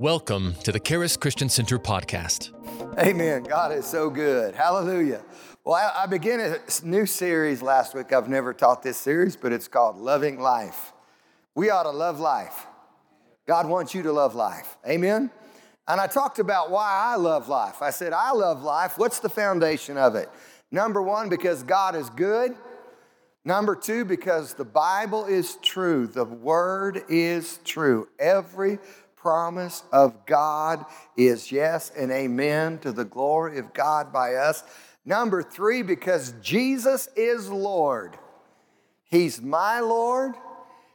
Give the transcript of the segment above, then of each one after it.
Welcome to the Charis Christian Center podcast. Amen. God is so good. Hallelujah. Well, I, I began a new series last week. I've never taught this series, but it's called Loving Life. We ought to love life. God wants you to love life. Amen. And I talked about why I love life. I said, I love life. What's the foundation of it? Number one, because God is good. Number two, because the Bible is true. The Word is true. Every promise of God is yes and amen to the glory of God by us. Number three, because Jesus is Lord. He's my Lord.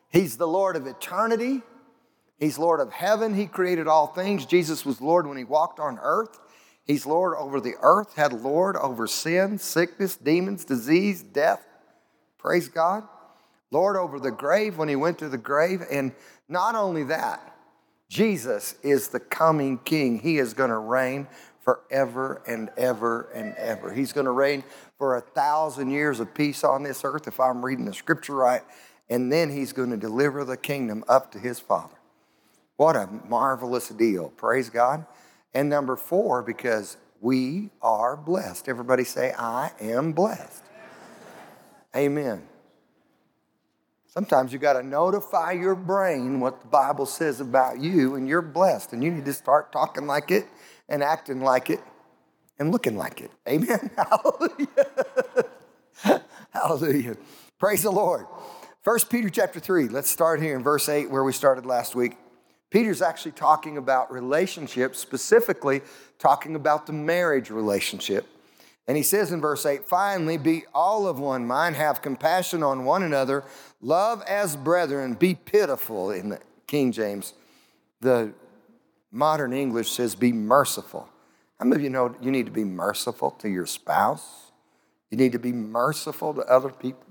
He's the Lord of eternity. He's Lord of heaven. He created all things. Jesus was Lord when he walked on earth. He's Lord over the earth, had Lord over sin, sickness, demons, disease, death, Praise God. Lord over the grave when he went to the grave. And not only that, Jesus is the coming king. He is going to reign forever and ever and ever. He's going to reign for a thousand years of peace on this earth, if I'm reading the scripture right. And then he's going to deliver the kingdom up to his Father. What a marvelous deal. Praise God. And number four, because we are blessed. Everybody say, I am blessed. Amen. Sometimes you got to notify your brain what the Bible says about you, and you're blessed, and you need to start talking like it and acting like it and looking like it. Amen. Hallelujah. Hallelujah. Praise the Lord. First Peter chapter 3. Let's start here in verse 8 where we started last week. Peter's actually talking about relationships, specifically talking about the marriage relationship. And he says in verse 8, finally, be all of one mind, have compassion on one another, love as brethren, be pitiful in the King James. The modern English says, be merciful. How many of you know you need to be merciful to your spouse? You need to be merciful to other people.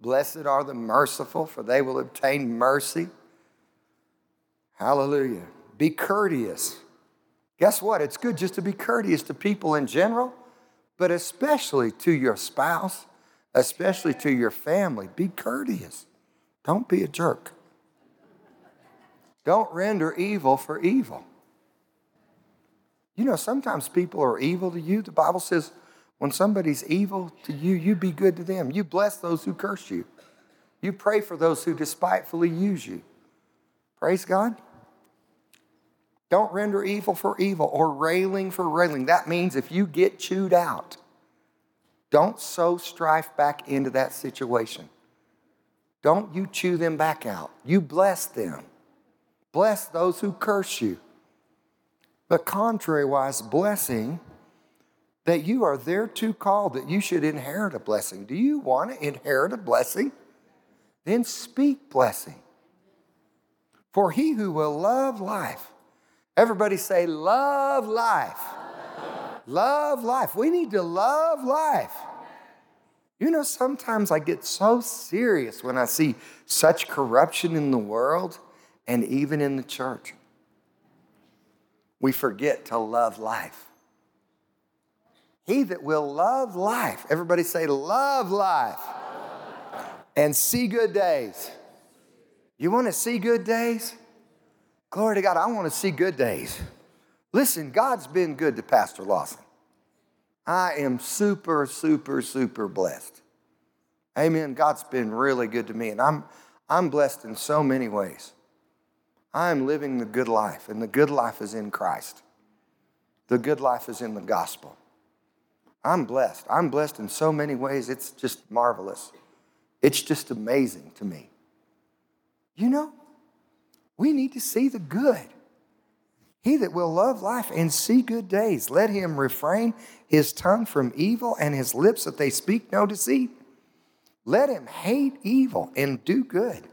Blessed are the merciful, for they will obtain mercy. Hallelujah. Be courteous. Guess what? It's good just to be courteous to people in general but especially to your spouse, especially to your family. Be courteous. Don't be a jerk. Don't render evil for evil. You know, sometimes people are evil to you. The Bible says when somebody's evil to you, you be good to them. You bless those who curse you. You pray for those who despitefully use you. Praise God. Don't render evil for evil or railing for railing. That means if you get chewed out, don't sow strife back into that situation. Don't you chew them back out. You bless them. Bless those who curse you. But contrariwise, blessing that you are thereto called, that you should inherit a blessing. Do you want to inherit a blessing? Then speak blessing. For he who will love life Everybody say, love life. love life. We need to love life. You know, sometimes I get so serious when I see such corruption in the world and even in the church. We forget to love life. He that will love life, everybody say, love life, and see good days. You want to see good days? Glory to God, I want to see good days. Listen, God's been good to Pastor Lawson. I am super, super, super blessed. Amen. God's been really good to me, and I'm, I'm blessed in so many ways. I'm living the good life, and the good life is in Christ. The good life is in the gospel. I'm blessed. I'm blessed in so many ways, it's just marvelous. It's just amazing to me. You know, we need to see the good. He that will love life and see good days, let him refrain his tongue from evil and his lips that they speak no deceit. Let him hate evil and do good.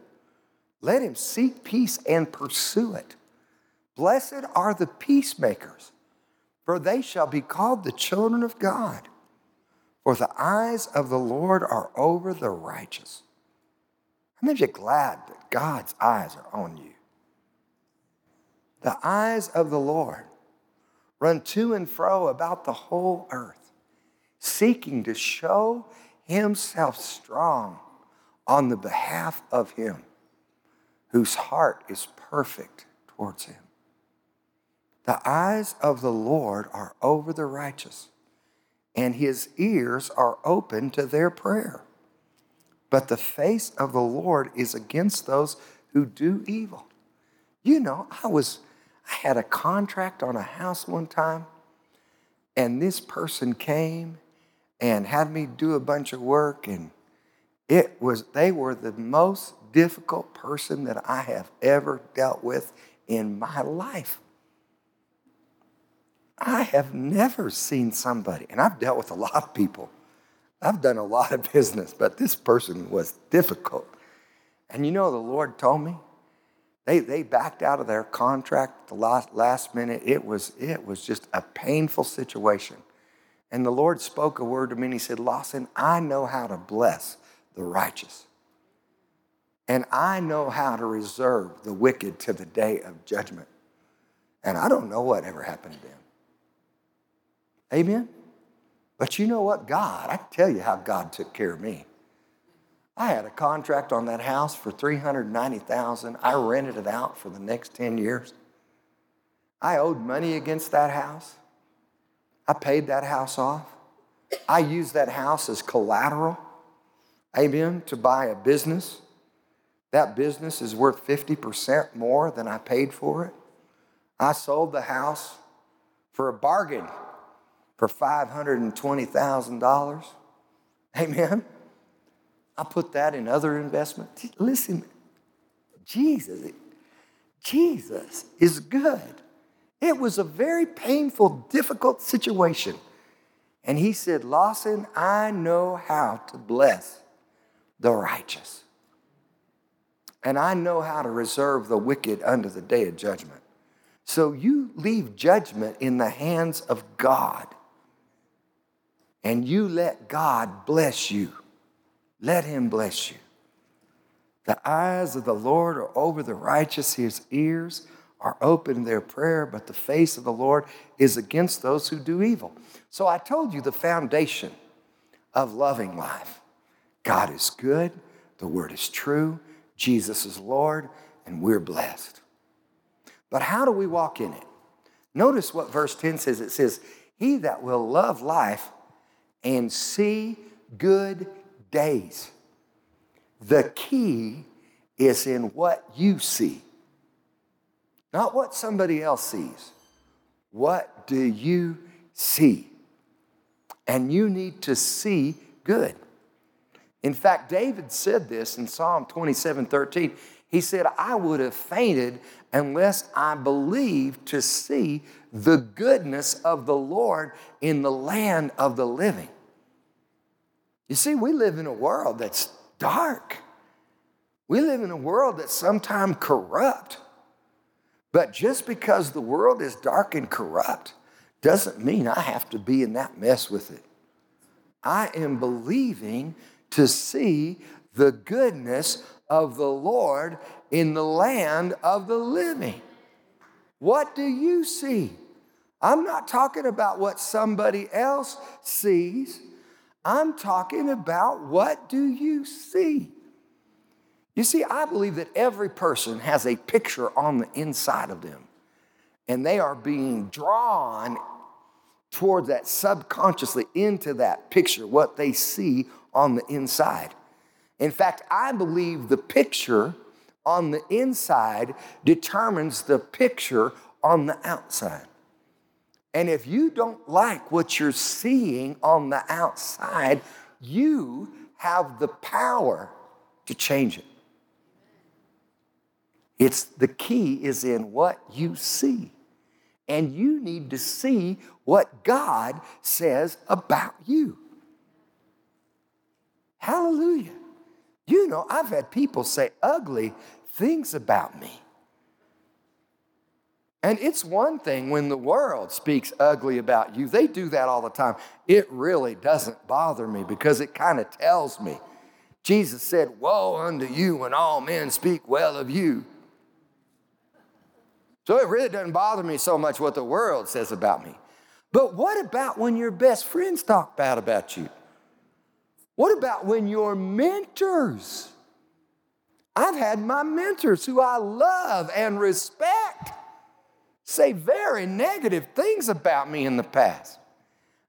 Let him seek peace and pursue it. Blessed are the peacemakers, for they shall be called the children of God. For the eyes of the Lord are over the righteous. Of you glad that God's eyes are on you? The eyes of the Lord run to and fro about the whole earth, seeking to show himself strong on the behalf of him whose heart is perfect towards him. The eyes of the Lord are over the righteous, and his ears are open to their prayer. But the face of the Lord is against those who do evil. You know, I was I had a contract on a house one time, and this person came and had me do a bunch of work, and it was they were the most difficult person that I have ever dealt with in my life. I have never seen somebody, and I've dealt with a lot of people. I've done a lot of business, but this person was difficult. And you know, the Lord told me they, they backed out of their contract the last, last minute. It was, it was just a painful situation. And the Lord spoke a word to me and He said, Lawson, I know how to bless the righteous. And I know how to reserve the wicked to the day of judgment. And I don't know what ever happened to them. Amen? But you know what? God, I can tell you how God took care of me. I had a contract on that house for 390,000. I rented it out for the next 10 years. I owed money against that house. I paid that house off. I used that house as collateral, amen, to buy a business. That business is worth 50% more than I paid for it. I sold the house for a bargain for $520,000. Amen. I put that in other investments. Listen, Jesus, Jesus is good. It was a very painful, difficult situation. And he said, Lawson, I know how to bless the righteous. And I know how to reserve the wicked under the day of judgment. So you leave judgment in the hands of God and you let God bless you. Let Him bless you. The eyes of the Lord are over the righteous, His ears are open in their prayer, but the face of the Lord is against those who do evil. So I told you the foundation of loving life God is good, the Word is true, Jesus is Lord, and we're blessed. But how do we walk in it? Notice what verse 10 says it says, He that will love life and see good days. The key is in what you see, not what somebody else sees. What do you see? And you need to see good. In fact, David said this in Psalm 27 13. He said, I would have fainted unless I believed to see the goodness of the Lord in the land of the living. You see, we live in a world that's dark. We live in a world that's sometimes corrupt. But just because the world is dark and corrupt doesn't mean I have to be in that mess with it. I am believing to see the goodness of the Lord in the land of the living. What do you see? I'm not talking about what somebody else sees. I'm talking about what do you see? You see, I believe that every person has a picture on the inside of them, and they are being drawn toward that subconsciously into that picture, what they see on the inside. In fact, I believe the picture on the inside determines the picture on the outside. And if you don't like what you're seeing on the outside, you have the power to change it. It's the key is in what you see. And you need to see what God says about you. Hallelujah. You know, I've had people say ugly things about me. And it's one thing when the world speaks ugly about you, they do that all the time. It really doesn't bother me because it kind of tells me. Jesus said, Woe unto you when all men speak well of you. So it really doesn't bother me so much what the world says about me. But what about when your best friends talk bad about you? What about when your mentors? I've had my mentors who I love and respect say very negative things about me in the past.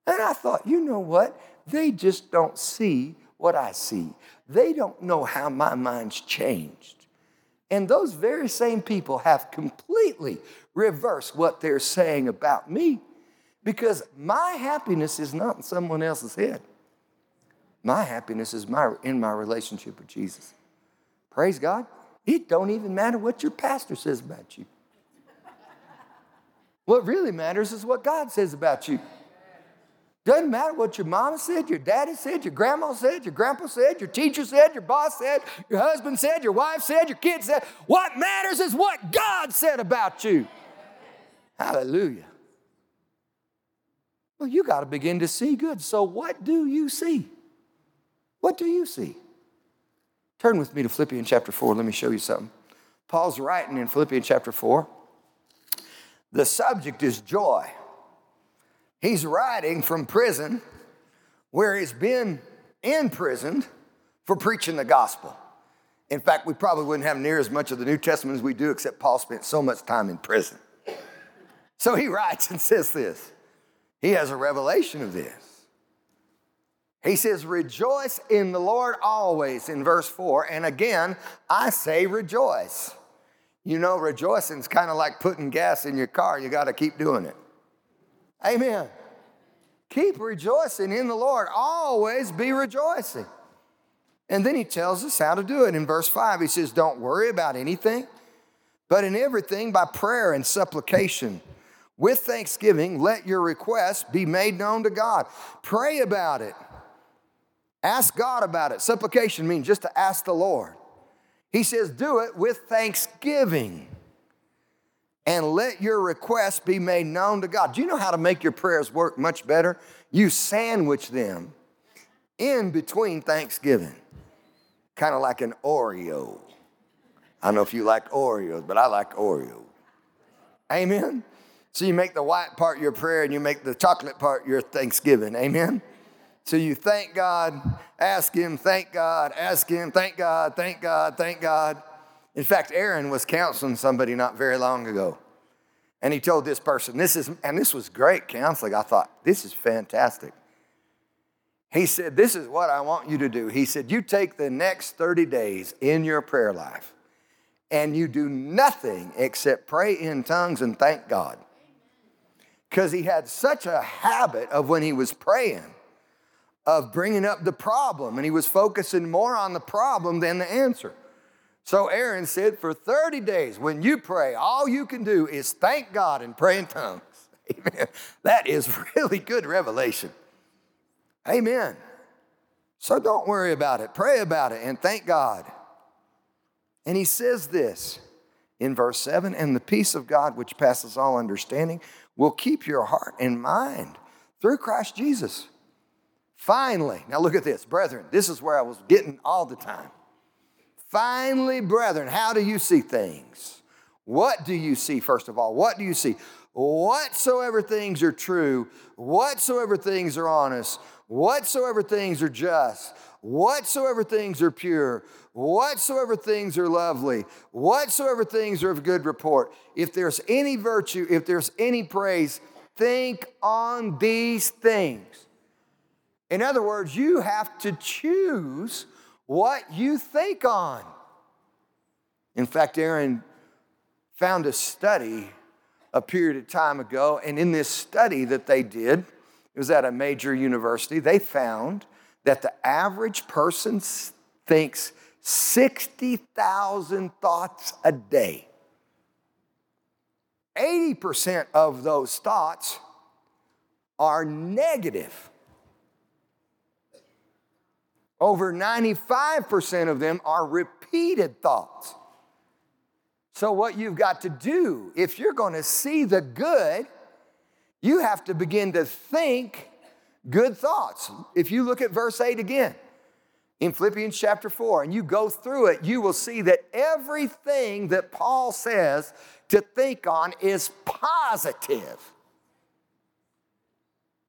And I thought, you know what? They just don't see what I see. They don't know how my mind's changed. And those very same people have completely reversed what they're saying about me because my happiness is not in someone else's head. My happiness is my, in my relationship with Jesus. Praise God. It don't even matter what your pastor says about you. What really matters is what God says about you. Doesn't matter what your mama said, your daddy said, your grandma said, your grandpa said, your teacher said, your boss said, your husband said, your wife said, your kids said. What matters is what God said about you. Hallelujah. Well, you got to begin to see good. So, what do you see? What do you see? Turn with me to Philippians chapter 4. Let me show you something. Paul's writing in Philippians chapter 4. The subject is joy. He's writing from prison where he's been imprisoned for preaching the gospel. In fact, we probably wouldn't have near as much of the New Testament as we do, except Paul spent so much time in prison. So he writes and says this. He has a revelation of this. He says, Rejoice in the Lord always, in verse 4. And again, I say rejoice. You know, rejoicing is kind of like putting gas in your car. You got to keep doing it. Amen. Keep rejoicing in the Lord. Always be rejoicing. And then he tells us how to do it. In verse 5, he says, Don't worry about anything, but in everything by prayer and supplication. With thanksgiving, let your requests be made known to God. Pray about it. Ask God about it. Supplication means just to ask the Lord. He says, Do it with thanksgiving and let your requests be made known to God. Do you know how to make your prayers work much better? You sandwich them in between Thanksgiving, kind of like an Oreo. I don't know if you like Oreos, but I like Oreo. Amen? So you make the white part your prayer and you make the chocolate part your Thanksgiving. Amen? So you thank God, ask Him, thank God, ask Him, thank God, thank God, thank God. In fact, Aaron was counseling somebody not very long ago. And he told this person, this is, and this was great counseling. I thought, this is fantastic. He said, This is what I want you to do. He said, You take the next 30 days in your prayer life and you do nothing except pray in tongues and thank God. Because he had such a habit of when he was praying, of bringing up the problem, and he was focusing more on the problem than the answer. So Aaron said, for 30 days, when you pray, all you can do is thank God and pray in tongues. Amen. That is really good revelation. Amen. So don't worry about it. Pray about it and thank God. And he says this in verse 7 and the peace of God, which passes all understanding, will keep your heart and mind through Christ Jesus. Finally, now look at this, brethren, this is where I was getting all the time. Finally, brethren, how do you see things? What do you see, first of all? What do you see? Whatsoever things are true, whatsoever things are honest, whatsoever things are just, whatsoever things are pure, whatsoever things are lovely, whatsoever things are of good report, if there's any virtue, if there's any praise, think on these things. In other words, you have to choose what you think on. In fact, Aaron found a study a period of time ago, and in this study that they did, it was at a major university, they found that the average person thinks 60,000 thoughts a day. 80% of those thoughts are negative. Over 95% of them are repeated thoughts. So, what you've got to do, if you're going to see the good, you have to begin to think good thoughts. If you look at verse 8 again in Philippians chapter 4 and you go through it, you will see that everything that Paul says to think on is positive.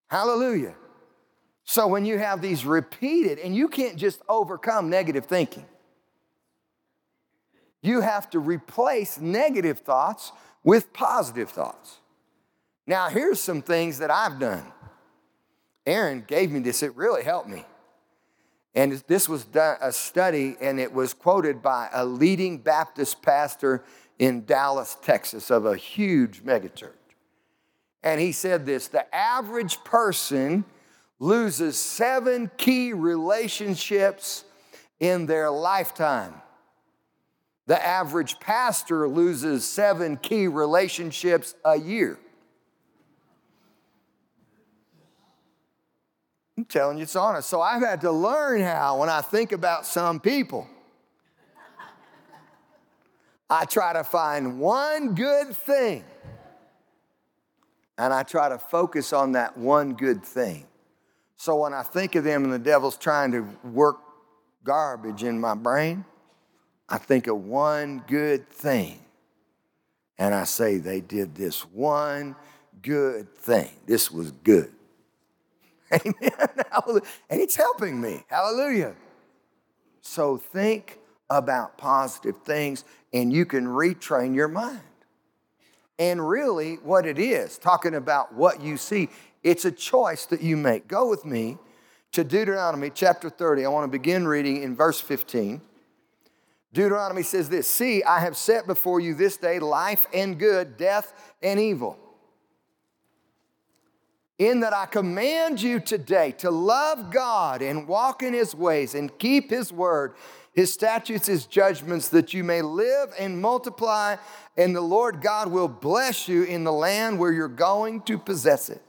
Hallelujah. So when you have these repeated, and you can't just overcome negative thinking. You have to replace negative thoughts with positive thoughts. Now, here's some things that I've done. Aaron gave me this, it really helped me. And this was a study, and it was quoted by a leading Baptist pastor in Dallas, Texas, of a huge megachurch. And he said this the average person loses seven key relationships in their lifetime. The average pastor loses seven key relationships a year. I'm telling you, it's honest. So I've had to learn how, when I think about some people, I try to find one good thing and I try to focus on that one good thing. So when I think of them and the devil's trying to work garbage in my brain, I think of one good thing. And I say, they did this one good thing. This was good. Amen. And it's helping me. Hallelujah. So think about positive things and you can retrain your mind. And really, what it is, talking about what you see, it's a choice that you make. Go with me to Deuteronomy chapter 30. I want to begin reading in verse 15. Deuteronomy says this See, I have set before you this day life and good, death and evil. In that I command you today to love God and walk in his ways and keep his word his statutes, his judgments, that you may live and multiply, and the Lord God will bless you in the land where you're going to possess it.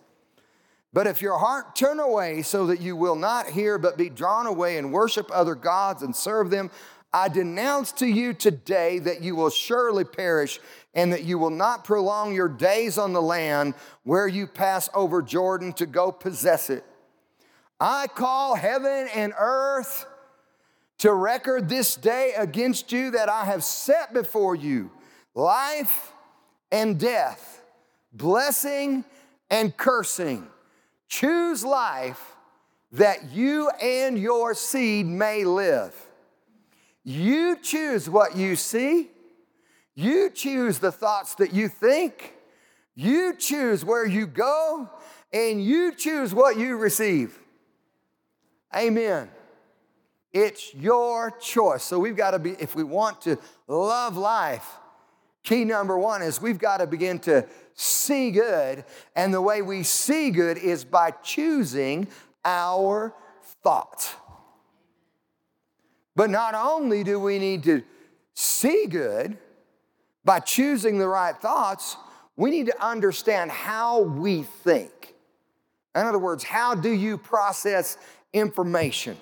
But if your heart turn away so that you will not hear, but be drawn away and worship other gods and serve them, I denounce to you today that you will surely perish and that you will not prolong your days on the land where you pass over Jordan to go possess it. I call heaven and earth to record this day against you that I have set before you life and death, blessing and cursing. Choose life that you and your seed may live. You choose what you see. You choose the thoughts that you think. You choose where you go, and you choose what you receive. Amen. It's your choice. So we've got to be, if we want to love life, key number one is we've got to begin to see good. And the way we see good is by choosing our thoughts. But not only do we need to see good by choosing the right thoughts, we need to understand how we think. In other words, how do you process information?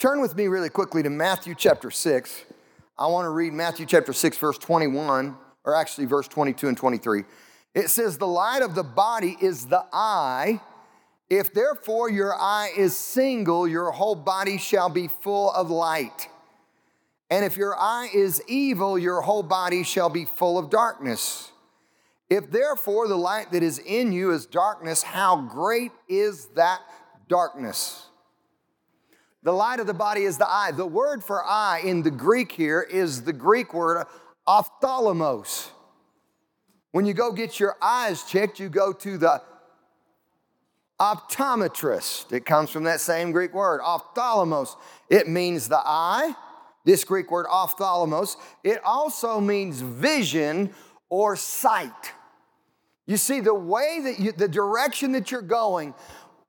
Turn with me really quickly to Matthew chapter 6. I want to read Matthew chapter 6, verse 21, or actually verse 22 and 23. It says, The light of the body is the eye. If therefore your eye is single, your whole body shall be full of light. And if your eye is evil, your whole body shall be full of darkness. If therefore the light that is in you is darkness, how great is that darkness? The light of the body is the eye. The word for eye in the Greek here is the Greek word ophthalmos. When you go get your eyes checked, you go to the optometrist. It comes from that same Greek word, ophthalmos. It means the eye, this Greek word ophthalmos. It also means vision or sight. You see, the way that you, the direction that you're going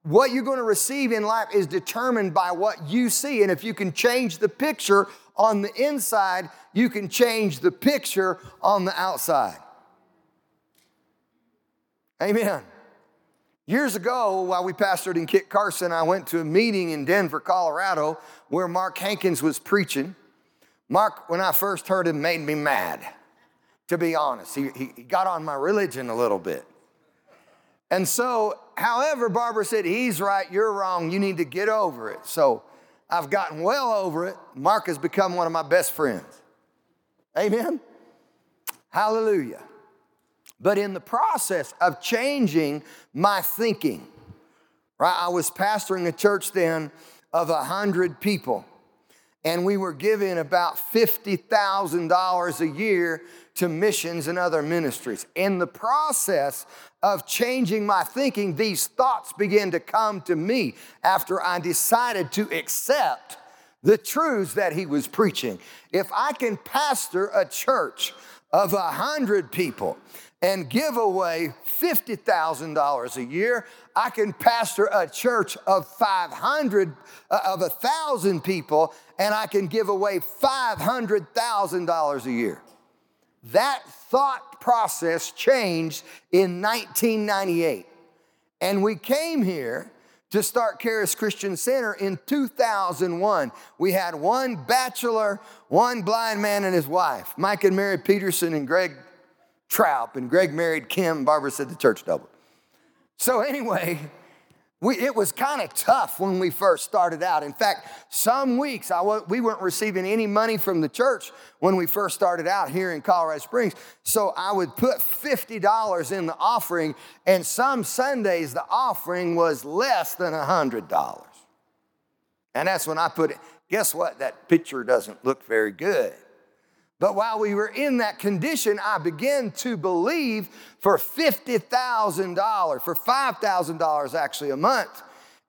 what you're going to receive in life is determined by what you see. And if you can change the picture on the inside, you can change the picture on the outside. Amen. Years ago, while we pastored in Kit Carson, I went to a meeting in Denver, Colorado, where Mark Hankins was preaching. Mark, when I first heard him, made me mad, to be honest. He, he got on my religion a little bit. And so, however, Barbara said, He's right, you're wrong, you need to get over it. So I've gotten well over it. Mark has become one of my best friends. Amen? Hallelujah. But in the process of changing my thinking, right, I was pastoring a church then of a hundred people. and we were giving about $50,000 a year to missions and other ministries. In the process of changing my thinking, these thoughts began to come to me after I decided to accept the truths that he was preaching. If I can pastor a church of a hundred people and give away $50,000 a year, I can pastor a church of 500, uh, of a thousand people, and I can give away $500,000 a year. That thought process changed in 1998. And we came here to start Charis Christian Center in 2001. We had one bachelor, one blind man, and his wife. Mike and Mary Peterson and Greg Traup, and Greg married Kim. Barbara said the church doubled. So, anyway, we, it was kind of tough when we first started out. In fact, some weeks we weren't receiving any money from the church when we first started out here in Colorado Springs. So I would put $50 in the offering, and some Sundays the offering was less than $100. And that's when I put it. Guess what? That picture doesn't look very good. But while we were in that condition, I began to believe for $50,000, for $5,000 actually a month.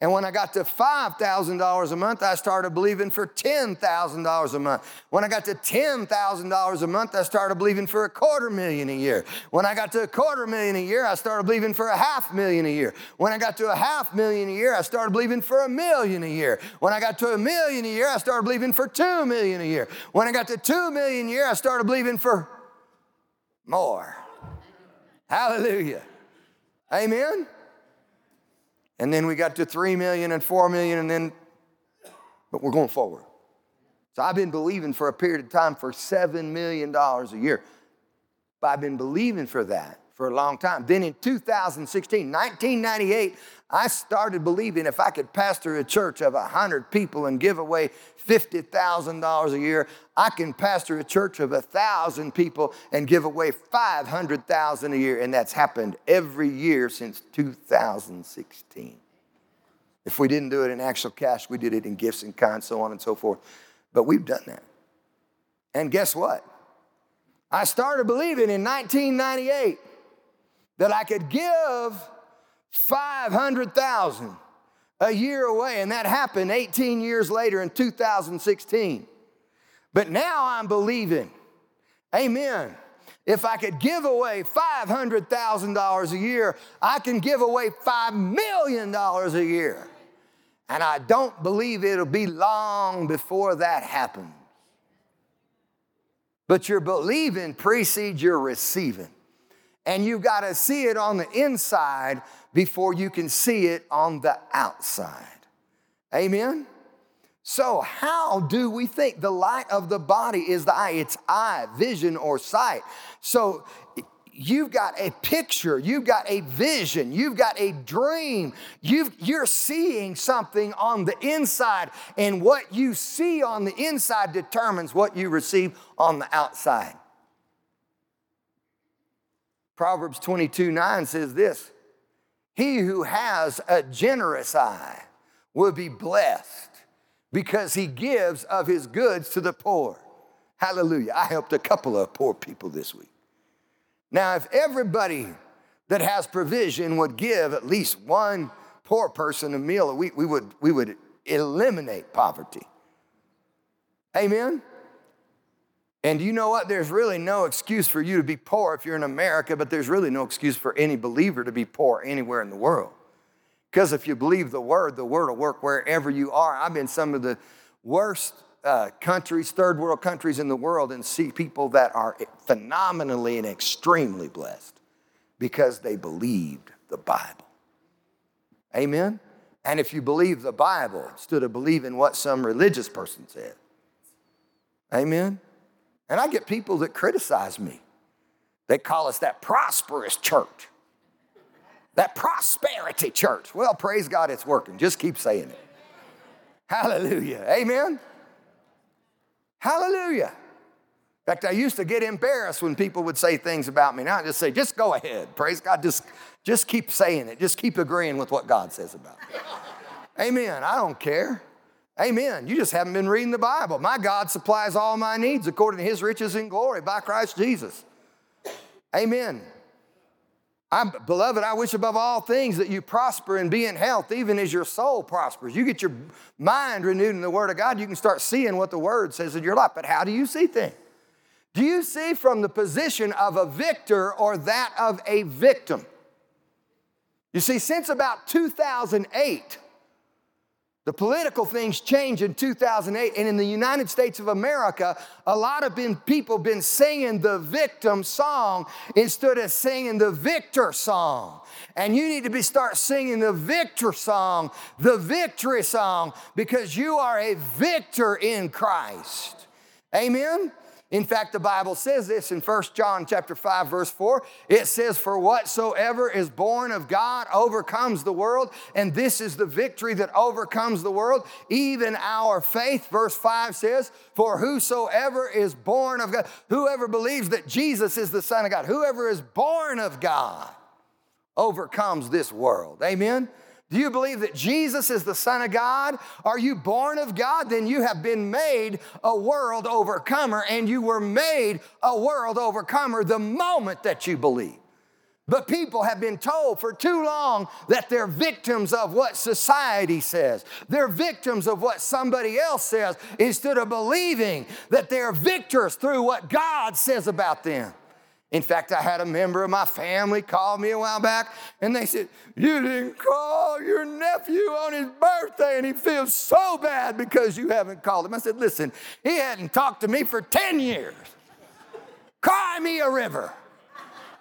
And when I got to $5,000 a month, I started believing for $10,000 a month. When I got to $10,000 a month, I started believing for a quarter million a year. When I got to a quarter million a year, I started believing for a half million a year. When I got to a half million a year, I started believing for a million a year. When I got to a million a year, I started believing for two million a year. When I got to two million a year, I started believing for more. Hallelujah. Amen. And then we got to 3 million and 4 million, and then, but we're going forward. So I've been believing for a period of time for $7 million a year. But I've been believing for that for a long time. Then in 2016, 1998, I started believing if I could pastor a church of 100 people and give away $50,000 a year, I can pastor a church of 1,000 people and give away 500,000 a year. And that's happened every year since 2016. If we didn't do it in actual cash, we did it in gifts and kind, so on and so forth. But we've done that. And guess what? I started believing in 1998 that I could give 500,000 a year away and that happened 18 years later in 2016. But now I'm believing. Amen. If I could give away $500,000 a year, I can give away $5 million a year. And I don't believe it'll be long before that happens. But your believing precedes your receiving. And you've got to see it on the inside before you can see it on the outside. Amen? So, how do we think? The light of the body is the eye, it's eye, vision, or sight. So, you've got a picture, you've got a vision, you've got a dream, you you're seeing something on the inside, and what you see on the inside determines what you receive on the outside. Proverbs 22 9 says this He who has a generous eye will be blessed because he gives of his goods to the poor. Hallelujah. I helped a couple of poor people this week. Now, if everybody that has provision would give at least one poor person a meal a week, we would, we would eliminate poverty. Amen? And you know what? There's really no excuse for you to be poor if you're in America, but there's really no excuse for any believer to be poor anywhere in the world. Because if you believe the word, the word will work wherever you are. I've been some of the worst uh, countries, third world countries in the world, and see people that are phenomenally and extremely blessed because they believed the Bible. Amen? And if you believe the Bible instead of believing what some religious person said, amen? And I get people that criticize me. They call us that prosperous church, that prosperity church. Well, praise God, it's working. Just keep saying it. Hallelujah. Amen. Hallelujah. In fact, I used to get embarrassed when people would say things about me. Now I just say, just go ahead. Praise God. Just, just keep saying it. Just keep agreeing with what God says about me. Amen. I don't care. Amen. You just haven't been reading the Bible. My God supplies all my needs according to his riches in glory by Christ Jesus. Amen. I'm, beloved, I wish above all things that you prosper and be in health, even as your soul prospers. You get your mind renewed in the Word of God, you can start seeing what the Word says in your life. But how do you see things? Do you see from the position of a victor or that of a victim? You see, since about 2008, the political things changed in 2008, and in the United States of America, a lot of been, people been singing the victim song instead of singing the victor song. And you need to be start singing the victor song, the victory song, because you are a victor in Christ. Amen. In fact, the Bible says this in 1 John chapter 5 verse 4. It says for whatsoever is born of God overcomes the world, and this is the victory that overcomes the world, even our faith. Verse 5 says, for whosoever is born of God, whoever believes that Jesus is the son of God, whoever is born of God overcomes this world. Amen. Do you believe that Jesus is the Son of God? Are you born of God? Then you have been made a world overcomer, and you were made a world overcomer the moment that you believe. But people have been told for too long that they're victims of what society says. They're victims of what somebody else says instead of believing that they're victors through what God says about them. In fact, I had a member of my family call me a while back and they said, You didn't call your nephew on his birthday and he feels so bad because you haven't called him. I said, Listen, he hadn't talked to me for 10 years. Cry me a river.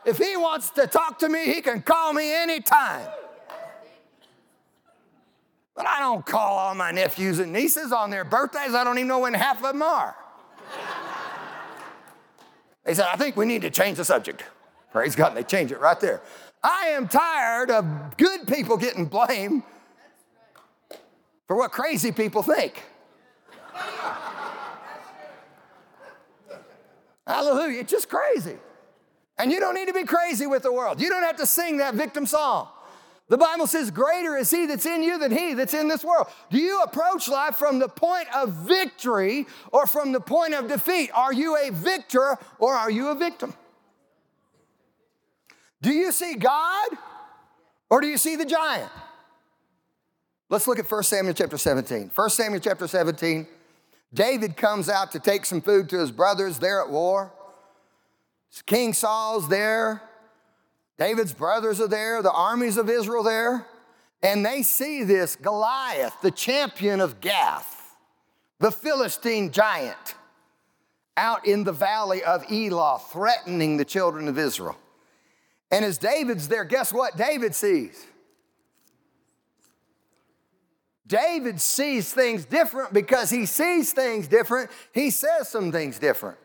If he wants to talk to me, he can call me anytime. But I don't call all my nephews and nieces on their birthdays. I don't even know when half of them are. They said, I think we need to change the subject. Praise God, and they change it right there. I am tired of good people getting blamed for what crazy people think. Hallelujah, it's just crazy. And you don't need to be crazy with the world. You don't have to sing that victim song. The Bible says, Greater is he that's in you than he that's in this world. Do you approach life from the point of victory or from the point of defeat? Are you a victor or are you a victim? Do you see God or do you see the giant? Let's look at 1 Samuel chapter 17. 1 Samuel chapter 17, David comes out to take some food to his brothers They're at war. King Saul's there. David's brothers are there, the armies of Israel there, and they see this Goliath, the champion of Gath, the Philistine giant, out in the valley of Elah, threatening the children of Israel. And as David's there, guess what David sees? David sees things different because he sees things different. He says some things different.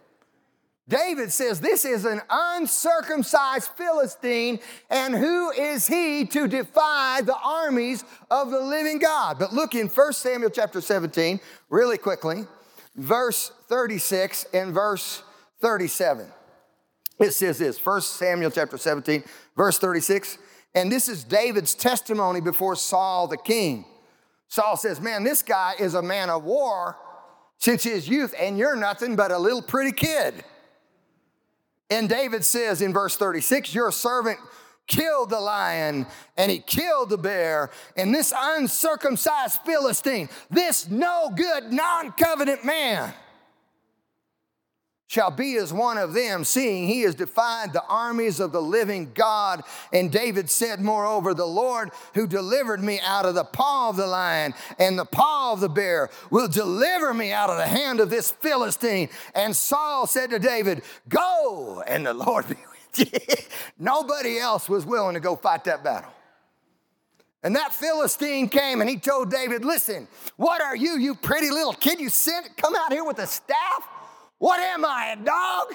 David says, This is an uncircumcised Philistine, and who is he to defy the armies of the living God? But look in 1 Samuel chapter 17, really quickly, verse 36 and verse 37. It says this 1 Samuel chapter 17, verse 36. And this is David's testimony before Saul the king. Saul says, Man, this guy is a man of war since his youth, and you're nothing but a little pretty kid. And David says in verse 36, Your servant killed the lion and he killed the bear. And this uncircumcised Philistine, this no good, non covenant man, shall be as one of them, seeing he has defied the armies of the living God. And David said, Moreover, the Lord who delivered me out of the paw of the lion and the paw of the bear will deliver me out of the hand of this Philistine. And Saul said to David, Go, and the Lord be with you. Nobody else was willing to go fight that battle. And that Philistine came and he told David, Listen, what are you, you pretty little kid? You sent, come out here with a staff? What am I, a dog?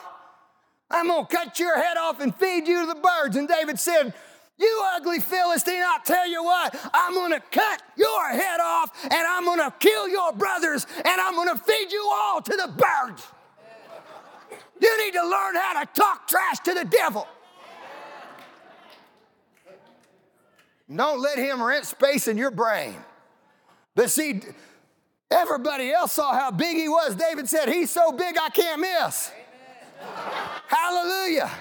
I'm gonna cut your head off and feed you to the birds. And David said, You ugly Philistine, I'll tell you what, I'm gonna cut your head off and I'm gonna kill your brothers and I'm gonna feed you all to the birds. You need to learn how to talk trash to the devil. Don't let him rent space in your brain. But see, Everybody else saw how big he was. David said, He's so big I can't miss. Hallelujah.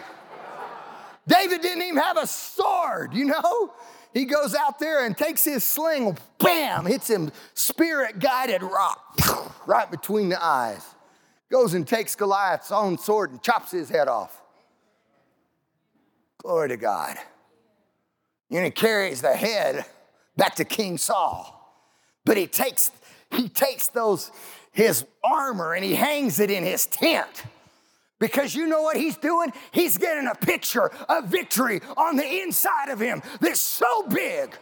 David didn't even have a sword, you know? He goes out there and takes his sling, bam, hits him spirit guided rock right between the eyes. Goes and takes Goliath's own sword and chops his head off. Glory to God. And he carries the head back to King Saul. But he takes, he takes those, his armor and he hangs it in his tent. Because you know what he's doing? He's getting a picture of victory on the inside of him that's so big.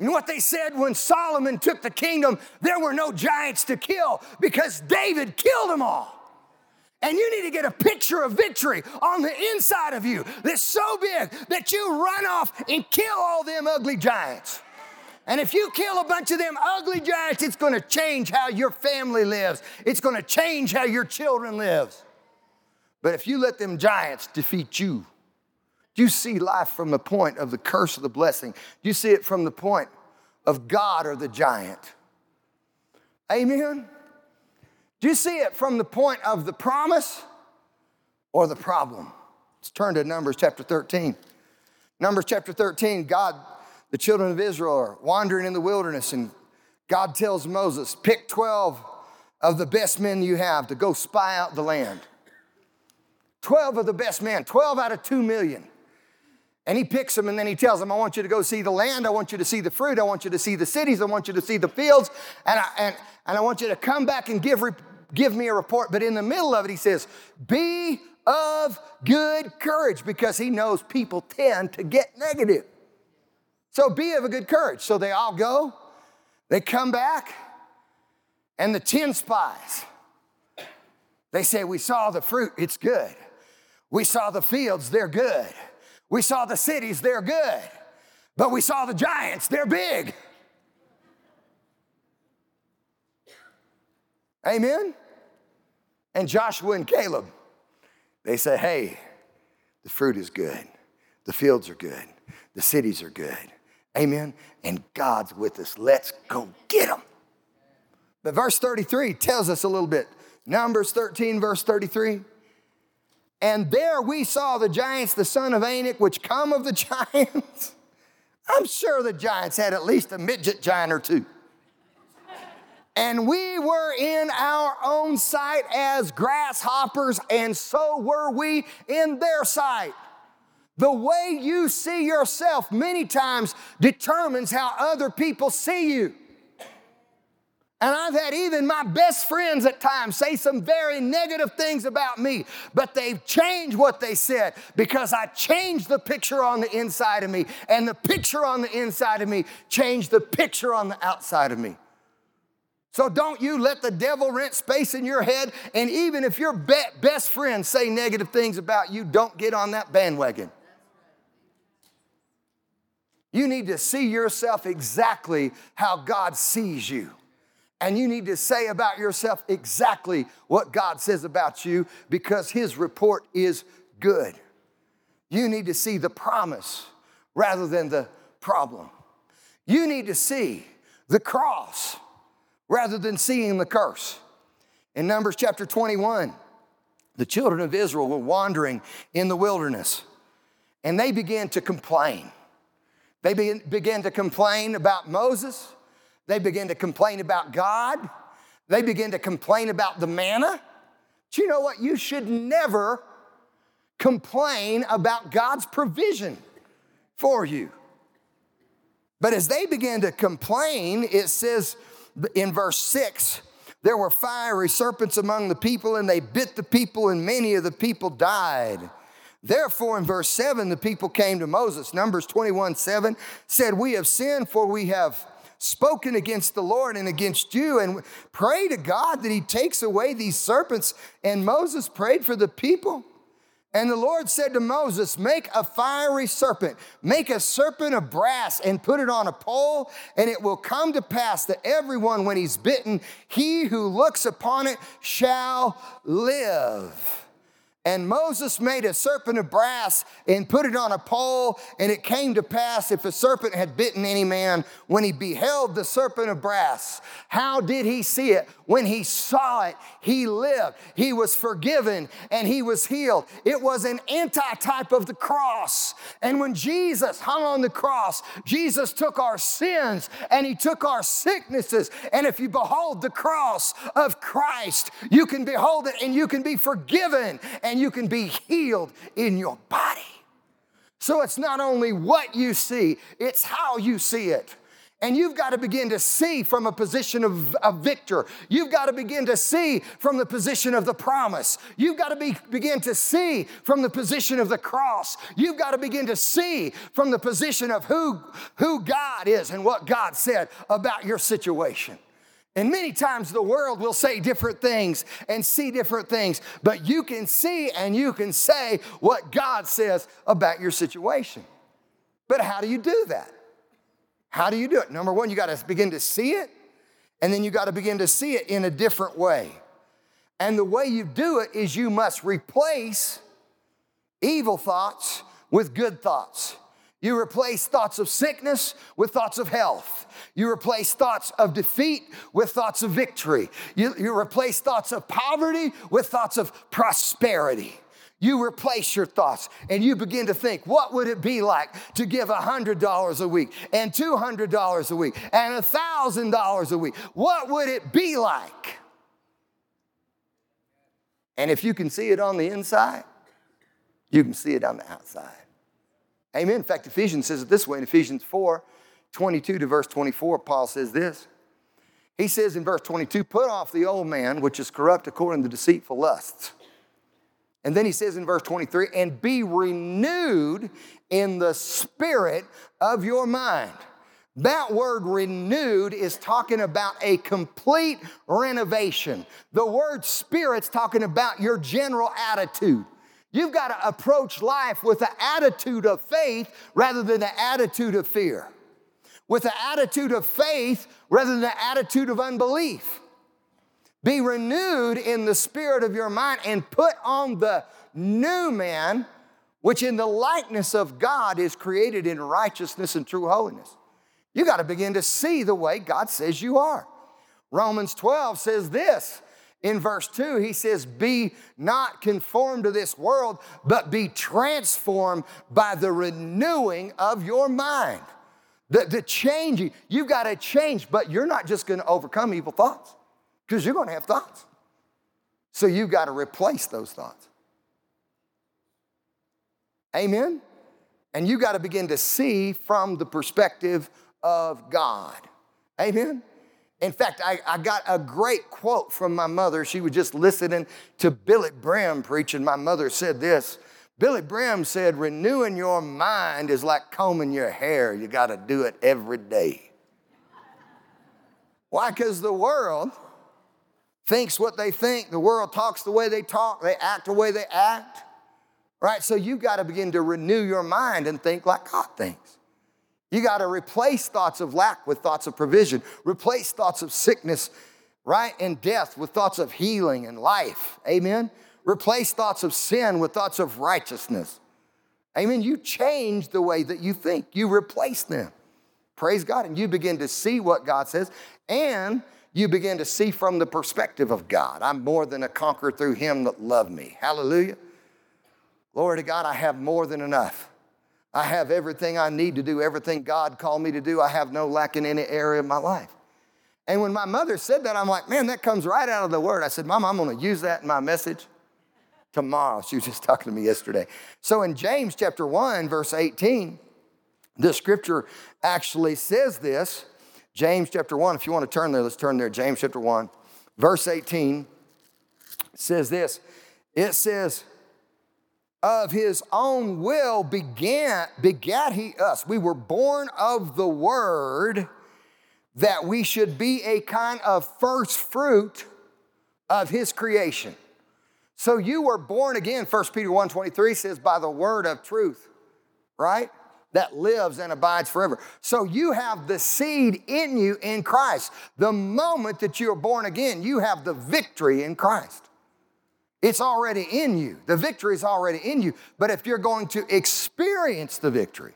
You know what they said when Solomon took the kingdom? There were no giants to kill because David killed them all. And you need to get a picture of victory on the inside of you that's so big that you run off and kill all them ugly giants. And if you kill a bunch of them ugly giants, it's gonna change how your family lives. It's gonna change how your children lives. But if you let them giants defeat you, do you see life from the point of the curse of the blessing? Do you see it from the point of God or the giant? Amen? Do you see it from the point of the promise or the problem? Let's turn to Numbers chapter 13. Numbers chapter 13, God, the children of Israel are wandering in the wilderness, and God tells Moses, Pick 12 of the best men you have to go spy out the land. 12 of the best men, 12 out of 2 million. And he picks them and then he tells them, I want you to go see the land. I want you to see the fruit. I want you to see the cities. I want you to see the fields. And I, and, and I want you to come back and give, give me a report. But in the middle of it, he says, Be of good courage because he knows people tend to get negative. So be of a good courage. So they all go, they come back, and the 10 spies, they say, We saw the fruit, it's good. We saw the fields, they're good. We saw the cities, they're good. But we saw the giants, they're big. Amen? And Joshua and Caleb, they say, hey, the fruit is good, the fields are good, the cities are good. Amen? And God's with us. Let's go get them. But verse 33 tells us a little bit. Numbers 13, verse 33. And there we saw the giants, the son of Anak, which come of the giants. I'm sure the giants had at least a midget giant or two. And we were in our own sight as grasshoppers, and so were we in their sight. The way you see yourself many times determines how other people see you. And I've had even my best friends at times say some very negative things about me, but they've changed what they said because I changed the picture on the inside of me, and the picture on the inside of me changed the picture on the outside of me. So don't you let the devil rent space in your head, and even if your best friends say negative things about you, don't get on that bandwagon. You need to see yourself exactly how God sees you. And you need to say about yourself exactly what God says about you because His report is good. You need to see the promise rather than the problem. You need to see the cross rather than seeing the curse. In Numbers chapter 21, the children of Israel were wandering in the wilderness and they began to complain. They begin to complain about Moses. They begin to complain about God. They begin to complain about the manna. Do you know what? You should never complain about God's provision for you. But as they began to complain, it says in verse 6 there were fiery serpents among the people, and they bit the people, and many of the people died. Therefore, in verse 7, the people came to Moses. Numbers 21 7 said, We have sinned, for we have spoken against the Lord and against you, and pray to God that He takes away these serpents. And Moses prayed for the people. And the Lord said to Moses, Make a fiery serpent, make a serpent of brass, and put it on a pole, and it will come to pass that everyone, when he's bitten, he who looks upon it shall live. And Moses made a serpent of brass and put it on a pole. And it came to pass if a serpent had bitten any man, when he beheld the serpent of brass, how did he see it? When he saw it, he lived. He was forgiven and he was healed. It was an anti-type of the cross. And when Jesus hung on the cross, Jesus took our sins and he took our sicknesses. And if you behold the cross of Christ, you can behold it and you can be forgiven and you can be healed in your body. So it's not only what you see, it's how you see it. And you've got to begin to see from a position of, of victor. You've got to begin to see from the position of the promise. You've got to be, begin to see from the position of the cross. You've got to begin to see from the position of who, who God is and what God said about your situation. And many times the world will say different things and see different things, but you can see and you can say what God says about your situation. But how do you do that? How do you do it? Number one, you got to begin to see it, and then you got to begin to see it in a different way. And the way you do it is you must replace evil thoughts with good thoughts. You replace thoughts of sickness with thoughts of health. You replace thoughts of defeat with thoughts of victory. You, you replace thoughts of poverty with thoughts of prosperity you replace your thoughts and you begin to think, what would it be like to give $100 a week and $200 a week and $1,000 a week? What would it be like? And if you can see it on the inside, you can see it on the outside. Amen. In fact, Ephesians says it this way in Ephesians 4 22 to verse 24, Paul says this. He says in verse 22, put off the old man, which is corrupt according to deceitful lusts and then he says in verse 23, and be renewed in the spirit of your mind. That word renewed is talking about a complete renovation. The word spirit's talking about your general attitude. You've got to approach life with an attitude of faith rather than an attitude of fear, with an attitude of faith rather than an attitude of unbelief. Be renewed in the spirit of your mind and put on the new man, which in the likeness of God is created in righteousness and true holiness. You got to begin to see the way God says you are. Romans 12 says this in verse 2 he says be not conformed to this world but be transformed by the renewing of your mind the, the changing you've got to change but you're not just going to overcome evil thoughts because you're going to have thoughts. So you've got to replace those thoughts. Amen? And you've got to begin to see from the perspective of God. Amen? In fact, I, I, got a great quote from my mother. She was just listening to Billy Graham preaching. My mother said this Billy Graham said, Renewing your mind is like combing your hair. You got to do it every day. Why? Because the world thinks what they think, the world talks the way they talk, they act the way they act. Right? So you got to begin to renew your mind and think like God thinks. You got to replace thoughts of lack with thoughts of provision, replace thoughts of sickness, right, and death with thoughts of healing and life. Amen? Replace thoughts of sin with thoughts of righteousness. Amen? You change the way that you think, you replace them. Praise God. And you begin to see what God says. And you begin to see from the perspective of God. I'm more than a conqueror through him that loved me. Hallelujah. Glory to God, I have more than enough. I have everything I need to do, everything God called me to do. I have no lack in any area of my life. And when my mother said that, I'm like, man, that comes right out of the word. I said, Mom, I'm going to use that in my message tomorrow. She was just talking to me yesterday. So in James chapter 1, verse 18, the scripture actually says this. James chapter 1, if you want to turn there, let's turn there. James chapter 1, verse 18 says this it says, of his own will began, begat he us. We were born of the word that we should be a kind of first fruit of his creation. So you were born again, 1 Peter 1 23 says, by the word of truth, right? that lives and abides forever. So you have the seed in you in Christ. The moment that you are born again, you have the victory in Christ. It's already in you. The victory is already in you. But if you're going to experience the victory,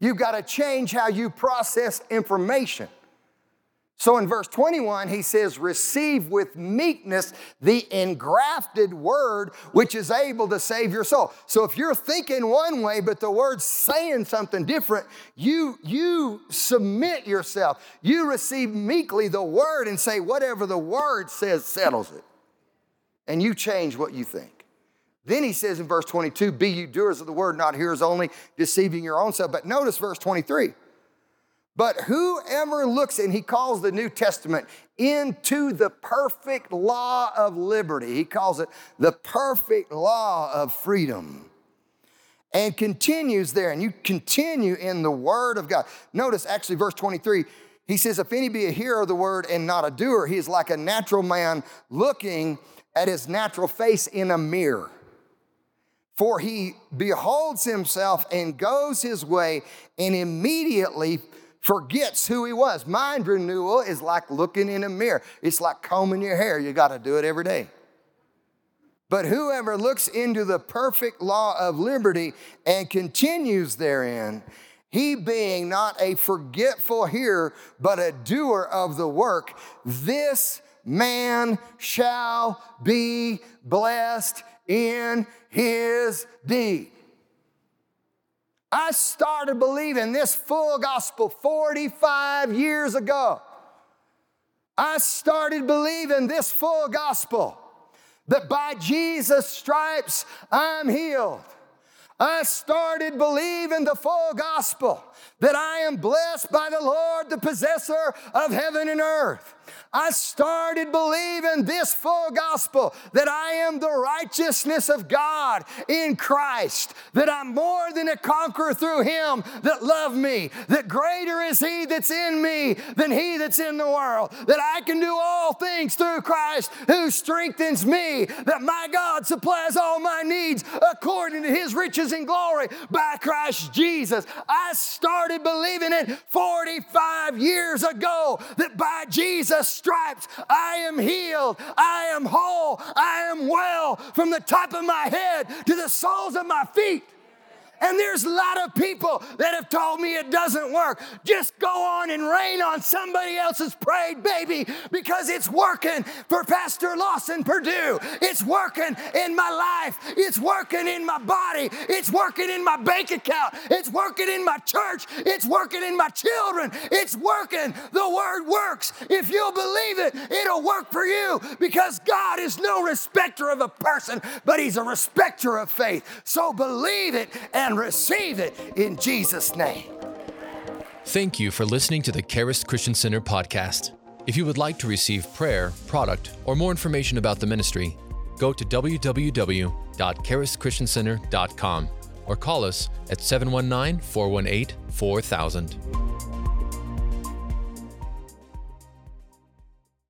you've got to change how you process information. So in verse 21, he says, Receive with meekness the engrafted word which is able to save your soul. So if you're thinking one way, but the word's saying something different, you, you submit yourself. You receive meekly the word and say, Whatever the word says settles it. And you change what you think. Then he says in verse 22, Be you doers of the word, not hearers only, deceiving your own self. But notice verse 23. But whoever looks, and he calls the New Testament into the perfect law of liberty, he calls it the perfect law of freedom, and continues there, and you continue in the Word of God. Notice actually, verse 23, he says, If any be a hearer of the word and not a doer, he is like a natural man looking at his natural face in a mirror. For he beholds himself and goes his way, and immediately forgets who he was. Mind renewal is like looking in a mirror, it's like combing your hair. You got to do it every day. But whoever looks into the perfect law of liberty and continues therein, he being not a forgetful hearer, but a doer of the work, this man shall be blessed in his deed. I started believing this full gospel 45 years ago. I started believing this full gospel that by Jesus' stripes I'm healed. I started believing the full gospel that I am blessed by the Lord, the possessor of heaven and earth. I started believing this full gospel that I am the righteousness of God in Christ, that I'm more than a conqueror through Him that loved me, that greater is He that's in me than He that's in the world, that I can do all things through Christ who strengthens me, that my God supplies all my needs according to His riches and glory by Christ Jesus. I started believing it 45 years ago that by Jesus' stripes, I am healed, I am whole, I am well. From the top of my head to the soles of my feet. And there's a lot of people that have told me it doesn't work. Just go on and rain on somebody else's parade, baby, because it's working for Pastor Lawson Perdue. It's working in my life. It's working in my body. It's working in my bank account. It's working in my church. It's working in my children. It's working. The word works. If you'll believe it, it'll work for you because God is no respecter of a person, but He's a respecter of faith. So believe it and and receive it in Jesus' name. Thank you for listening to the Charis Christian Center podcast. If you would like to receive prayer, product, or more information about the ministry, go to www.charischristiancenter.com or call us at 719 418 4000.